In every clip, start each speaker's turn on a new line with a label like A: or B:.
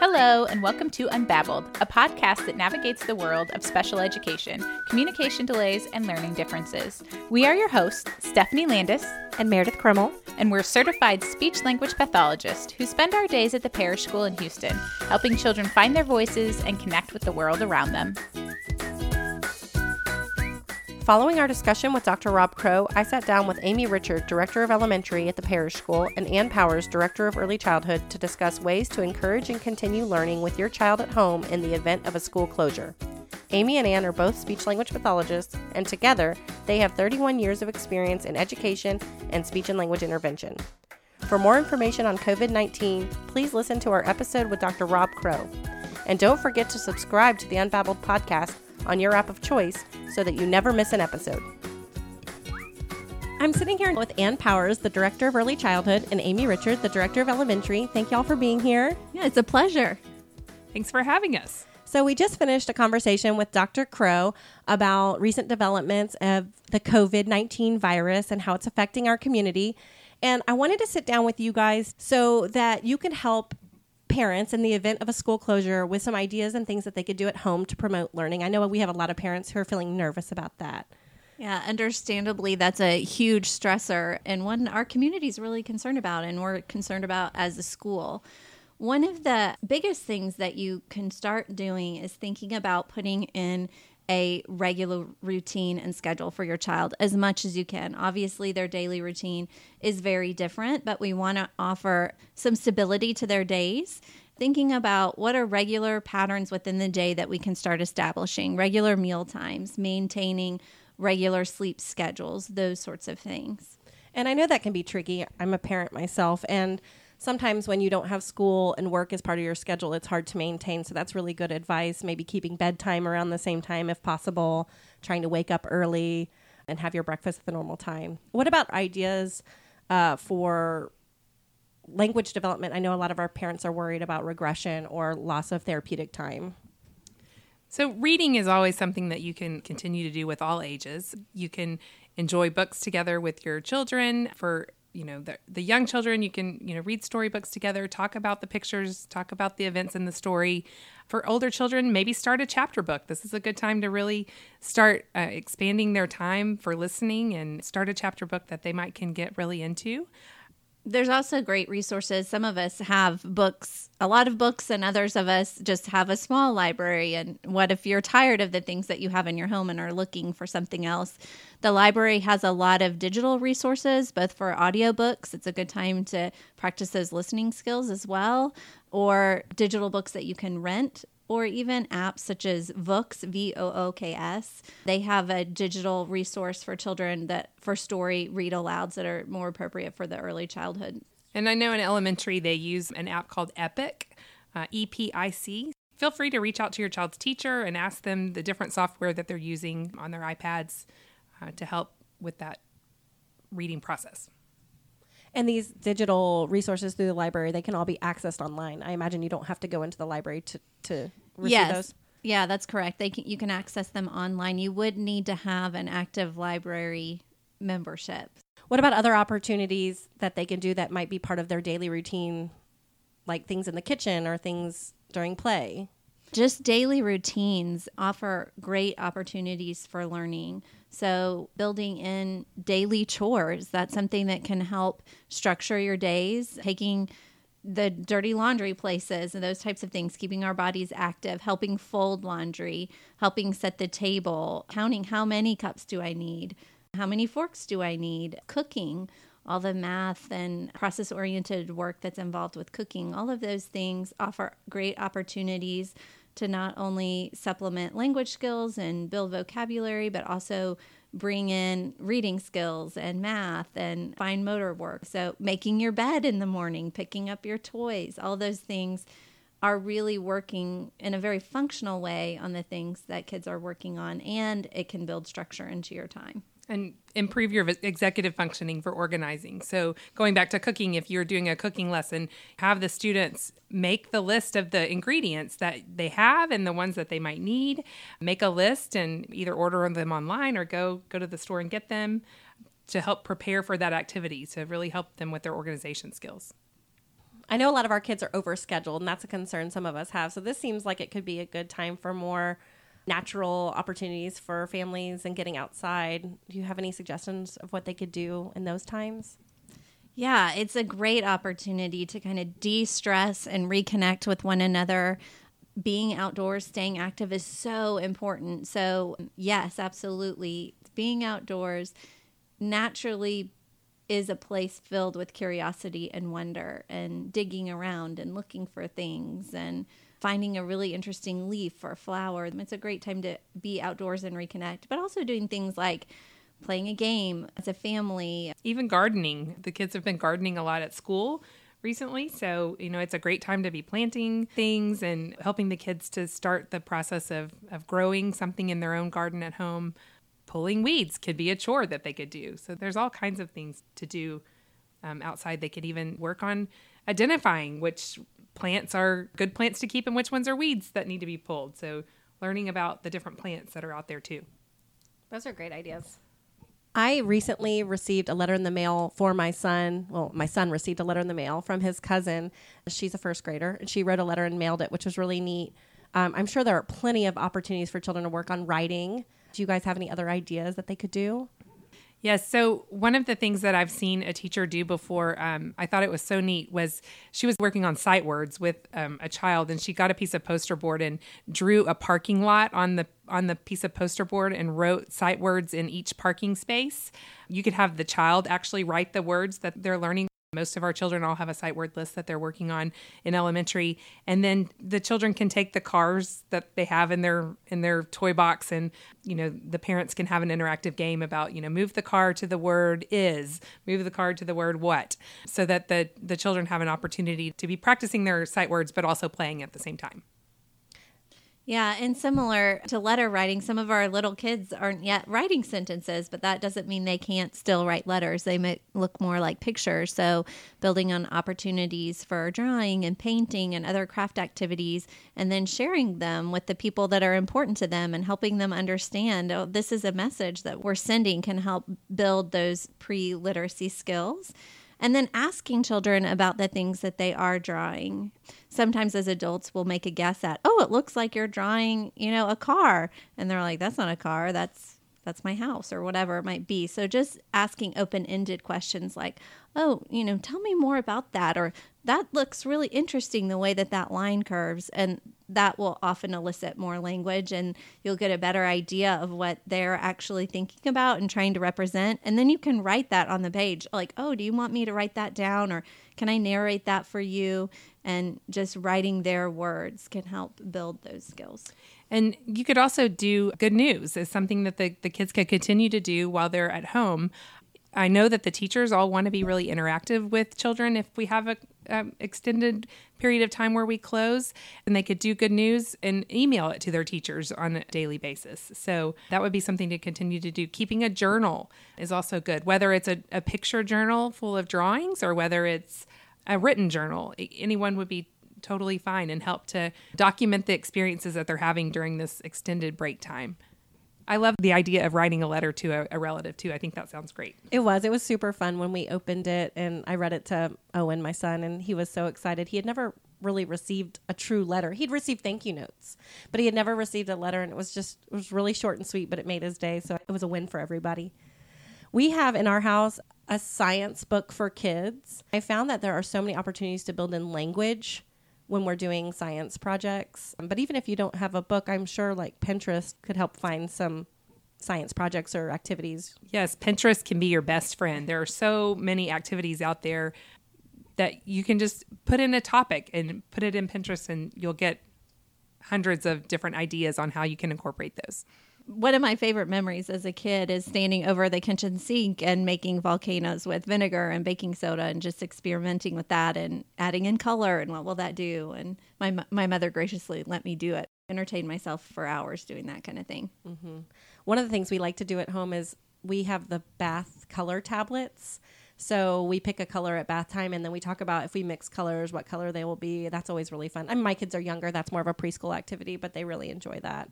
A: Hello, and welcome to Unbabbled, a podcast that navigates the world of special education, communication delays, and learning differences. We are your hosts, Stephanie Landis
B: and Meredith Krimmel,
A: and we're certified speech language pathologists who spend our days at the Parish School in Houston, helping children find their voices and connect with the world around them.
B: Following our discussion with Dr. Rob Crow, I sat down with Amy Richard, Director of Elementary at the Parish School, and Ann Powers, Director of Early Childhood, to discuss ways to encourage and continue learning with your child at home in the event of a school closure. Amy and Ann are both speech language pathologists, and together they have 31 years of experience in education and speech and language intervention. For more information on COVID 19, please listen to our episode with Dr. Rob Crow. And don't forget to subscribe to the Unbabbled podcast on your app of choice so that you never miss an episode. I'm sitting here with Ann Powers, the Director of Early Childhood, and Amy Richard, the Director of Elementary. Thank y'all for being here.
C: Yeah, it's a pleasure.
D: Thanks for having us.
B: So, we just finished a conversation with Dr. Crow about recent developments of the COVID 19 virus and how it's affecting our community. And I wanted to sit down with you guys so that you can help parents in the event of a school closure with some ideas and things that they could do at home to promote learning. I know we have a lot of parents who are feeling nervous about that.
C: Yeah, understandably, that's a huge stressor and one our community is really concerned about, and we're concerned about as a school. One of the biggest things that you can start doing is thinking about putting in a regular routine and schedule for your child as much as you can. Obviously, their daily routine is very different, but we want to offer some stability to their days. Thinking about what are regular patterns within the day that we can start establishing, regular meal times, maintaining regular sleep schedules, those sorts of things.
B: And I know that can be tricky. I'm a parent myself, and sometimes when you don't have school and work as part of your schedule, it's hard to maintain. So that's really good advice. Maybe keeping bedtime around the same time if possible, trying to wake up early and have your breakfast at the normal time. What about ideas uh, for language development? I know a lot of our parents are worried about regression or loss of therapeutic time.
D: So, reading is always something that you can continue to do with all ages. You can enjoy books together with your children for you know the, the young children you can you know read storybooks together talk about the pictures talk about the events in the story. For older children maybe start a chapter book. This is a good time to really start uh, expanding their time for listening and start a chapter book that they might can get really into
C: there's also great resources. Some of us have books, a lot of books, and others of us just have a small library. And what if you're tired of the things that you have in your home and are looking for something else? The library has a lot of digital resources, both for audiobooks. It's a good time to practice those listening skills as well, or digital books that you can rent or even apps such as Vooks, V O O K S. They have a digital resource for children that for story read alouds that are more appropriate for the early childhood.
D: And I know in elementary they use an app called Epic, uh, E P I C. Feel free to reach out to your child's teacher and ask them the different software that they're using on their iPads uh, to help with that reading process.
B: And these digital resources through the library, they can all be accessed online. I imagine you don't have to go into the library to, to receive
C: yes.
B: those.
C: Yeah, that's correct. They can, you can access them online. You would need to have an active library membership.
B: What about other opportunities that they can do that might be part of their daily routine, like things in the kitchen or things during play?
C: Just daily routines offer great opportunities for learning. So, building in daily chores, that's something that can help structure your days, taking the dirty laundry places and those types of things, keeping our bodies active, helping fold laundry, helping set the table, counting how many cups do I need, how many forks do I need, cooking, all the math and process oriented work that's involved with cooking, all of those things offer great opportunities to not only supplement language skills and build vocabulary, but also bring in reading skills and math and fine motor work. So, making your bed in the morning, picking up your toys, all those things are really working in a very functional way on the things that kids are working on, and it can build structure into your time
D: and improve your executive functioning for organizing. So, going back to cooking, if you're doing a cooking lesson, have the students make the list of the ingredients that they have and the ones that they might need. Make a list and either order them online or go go to the store and get them to help prepare for that activity to really help them with their organization skills.
B: I know a lot of our kids are overscheduled, and that's a concern some of us have. So this seems like it could be a good time for more natural opportunities for families and getting outside. Do you have any suggestions of what they could do in those times?
C: Yeah, it's a great opportunity to kind of de stress and reconnect with one another. Being outdoors, staying active is so important. So, yes, absolutely. Being outdoors naturally is a place filled with curiosity and wonder and digging around and looking for things and finding a really interesting leaf or flower. It's a great time to be outdoors and reconnect, but also doing things like playing a game as a family.
D: Even gardening. The kids have been gardening a lot at school recently. So, you know, it's a great time to be planting things and helping the kids to start the process of, of growing something in their own garden at home pulling weeds could be a chore that they could do. So there's all kinds of things to do um, outside. They could even work on identifying which plants are good plants to keep and which ones are weeds that need to be pulled. So learning about the different plants that are out there too.
B: Those are great ideas. I recently received a letter in the mail for my son. Well, my son received a letter in the mail from his cousin. She's a first grader, and she wrote a letter and mailed it, which was really neat. Um, I'm sure there are plenty of opportunities for children to work on writing do you guys have any other ideas that they could do?
D: Yes. So one of the things that I've seen a teacher do before, um, I thought it was so neat, was she was working on sight words with um, a child, and she got a piece of poster board and drew a parking lot on the on the piece of poster board and wrote sight words in each parking space. You could have the child actually write the words that they're learning most of our children all have a sight word list that they're working on in elementary, and then the children can take the cars that they have in their in their toy box, and you know the parents can have an interactive game about you know move the car to the word is, move the car to the word what, so that the the children have an opportunity to be practicing their sight words, but also playing at the same time.
C: Yeah, and similar to letter writing, some of our little kids aren't yet writing sentences, but that doesn't mean they can't still write letters. They might look more like pictures. So, building on opportunities for drawing and painting and other craft activities, and then sharing them with the people that are important to them and helping them understand oh, this is a message that we're sending can help build those pre literacy skills and then asking children about the things that they are drawing. Sometimes as adults we'll make a guess at, "Oh, it looks like you're drawing, you know, a car." And they're like, "That's not a car. That's that's my house or whatever it might be." So just asking open-ended questions like, "Oh, you know, tell me more about that," or "That looks really interesting the way that that line curves." And that will often elicit more language and you'll get a better idea of what they're actually thinking about and trying to represent. And then you can write that on the page like, oh, do you want me to write that down or can I narrate that for you? And just writing their words can help build those skills.
D: And you could also do good news as something that the, the kids could continue to do while they're at home. I know that the teachers all want to be really interactive with children if we have a um, extended period of time where we close, and they could do good news and email it to their teachers on a daily basis. So that would be something to continue to do. Keeping a journal is also good, whether it's a, a picture journal full of drawings or whether it's a written journal. Anyone would be totally fine and help to document the experiences that they're having during this extended break time. I love the idea of writing a letter to a, a, relative too. I think that sounds great.
B: It was. It was super fun when we opened it and I read it to Owen, my son, and he was so excited. He had never really received a true letter. He'd received thank you notes, but he had never received a letter and it was just it was really short and sweet, but it made his day. So it was a win for everybody. We have in our house a science book for kids. I found that there are so many opportunities to build in language when we're doing science projects. Um, but even if you don't have a book, I'm sure like Pinterest could help find some science projects or activities.
D: Yes, Pinterest can be your best friend. There are so many activities out there that you can just put in a topic and put it in Pinterest and you'll get hundreds of different ideas on how you can incorporate those
C: one of my favorite memories as a kid is standing over the kitchen sink and making volcanoes with vinegar and baking soda and just experimenting with that and adding in color and what will that do and my my mother graciously let me do it entertain myself for hours doing that kind of thing
B: mm-hmm. one of the things we like to do at home is we have the bath color tablets so we pick a color at bath time and then we talk about if we mix colors, what color they will be. That's always really fun. I mean, my kids are younger. That's more of a preschool activity, but they really enjoy that.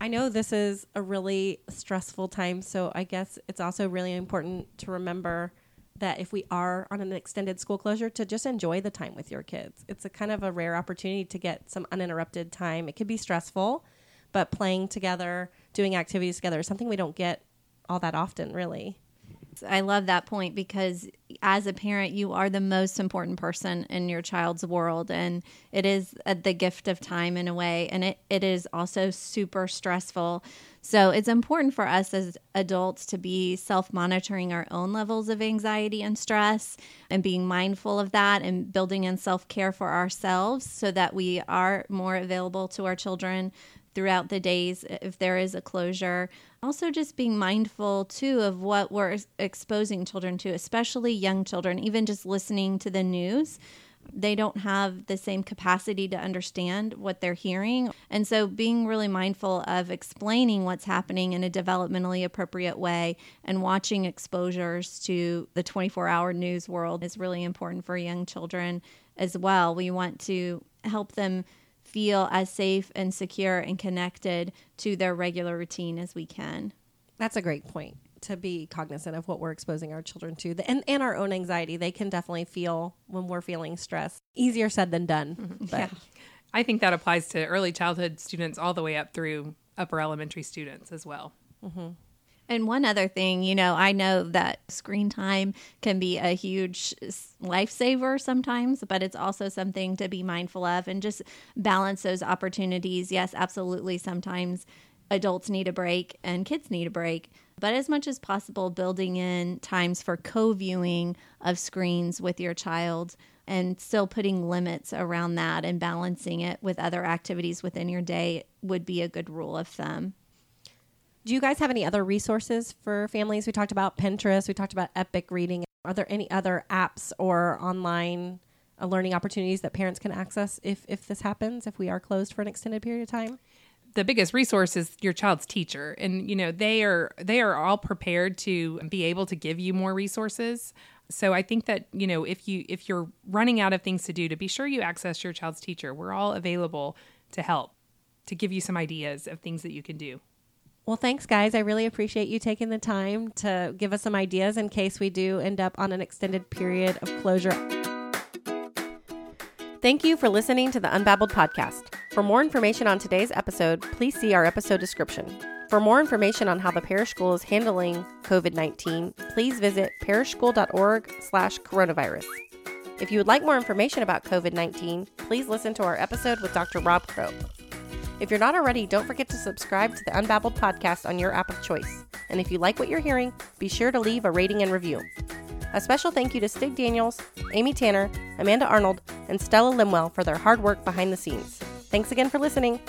B: I know this is a really stressful time, so I guess it's also really important to remember that if we are on an extended school closure to just enjoy the time with your kids. It's a kind of a rare opportunity to get some uninterrupted time. It could be stressful, but playing together, doing activities together is something we don't get all that often, really.
C: I love that point because as a parent, you are the most important person in your child's world. And it is uh, the gift of time in a way. And it, it is also super stressful. So it's important for us as adults to be self monitoring our own levels of anxiety and stress and being mindful of that and building in self care for ourselves so that we are more available to our children throughout the days if there is a closure. Also, just being mindful too of what we're exposing children to, especially young children, even just listening to the news. They don't have the same capacity to understand what they're hearing. And so, being really mindful of explaining what's happening in a developmentally appropriate way and watching exposures to the 24 hour news world is really important for young children as well. We want to help them feel as safe and secure and connected to their regular routine as we can.
B: That's a great point to be cognizant of what we're exposing our children to and, and our own anxiety. They can definitely feel when we're feeling stress. Easier said than done. Mm-hmm. But yeah.
D: I think that applies to early childhood students all the way up through upper elementary students as well.
C: Mm-hmm. And one other thing, you know, I know that screen time can be a huge lifesaver sometimes, but it's also something to be mindful of and just balance those opportunities. Yes, absolutely. Sometimes adults need a break and kids need a break, but as much as possible, building in times for co viewing of screens with your child and still putting limits around that and balancing it with other activities within your day would be a good rule of thumb.
B: Do you guys have any other resources for families? We talked about Pinterest, we talked about Epic Reading. Are there any other apps or online uh, learning opportunities that parents can access if, if this happens, if we are closed for an extended period of time?
D: the biggest resource is your child's teacher and you know they are they are all prepared to be able to give you more resources so i think that you know if you if you're running out of things to do to be sure you access your child's teacher we're all available to help to give you some ideas of things that you can do
B: well, thanks, guys. I really appreciate you taking the time to give us some ideas in case we do end up on an extended period of closure. Thank you for listening to the Unbabbled podcast. For more information on today's episode, please see our episode description. For more information on how the parish school is handling COVID-19, please visit parishschool.org/coronavirus. If you would like more information about COVID-19, please listen to our episode with Dr. Rob Crow. If you're not already, don't forget to subscribe to the Unbabbled podcast on your app of choice. And if you like what you're hearing, be sure to leave a rating and review. A special thank you to Stig Daniels, Amy Tanner, Amanda Arnold, and Stella Limwell for their hard work behind the scenes. Thanks again for listening.